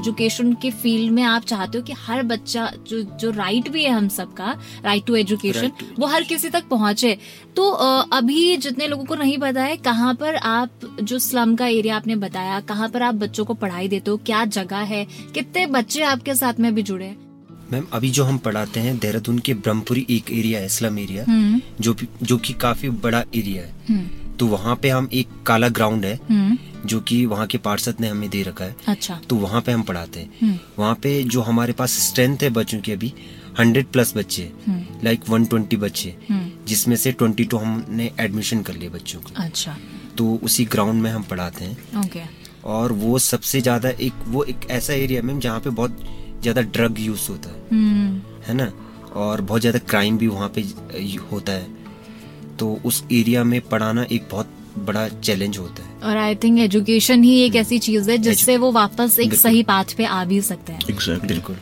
Education के field में आप चाहते हो कि हर बच्चा जो जो राइट भी है हम सबका राइट टू एजुकेशन वो हर किसी तक पहुँचे। तो अभी जितने लोगों को नहीं पता है कहाँ पर आप जो स्लम का एरिया आपने बताया कहाँ पर आप बच्चों को पढ़ाई देते हो क्या जगह है कितने बच्चे आपके साथ में भी जुड़े हैं? मैम अभी जो हम पढ़ाते हैं देहरादून के ब्रह्मपुरी एक एरिया है स्लम एरिया हम्म। जो भी- जो कि काफ़ी बड़ा एरिया है। हम्म। तो वहाँ पे हम एक काला ग्राउंड है हम्म। जो कि वहाँ के पार्षद ने हमें दे रखा है। अच्छा। तो वहाँ पे हम पढ़ाते हैं। हम्म। वहाँ पे जो हमारे पास स्ट्रेंथ है बच्चों की अभी हंड्रेड प्लस बच्चे लाइक वन ट्वेंटी बच्चे हम्म। जिसमें से ट्वेंटी टू हमने एडमिशन कर लिए बच्चों को। अच्छा। तो उसी ग्राउंड में हम पढ़ाते हैं। ओके और वो सबसे ज़्यादा एक वो एक ऐसा एरिया मैम जहाँ पे बहुत ज़्यादा ड्रग यूज़ होता है। है ना? और बहुत ज़्यादा क्राइम भी वहाँ पे होता है। तो उस एरिया में पढ़ाना एक बहुत बड़ा चैलेंज होता है। और आई थिंक एजुकेशन ही एक ऐसी चीज़ है जिससे वो वापस एक सही पाथ पे आ भी सकते हैं। एग्जैक्टली बिल्कुल।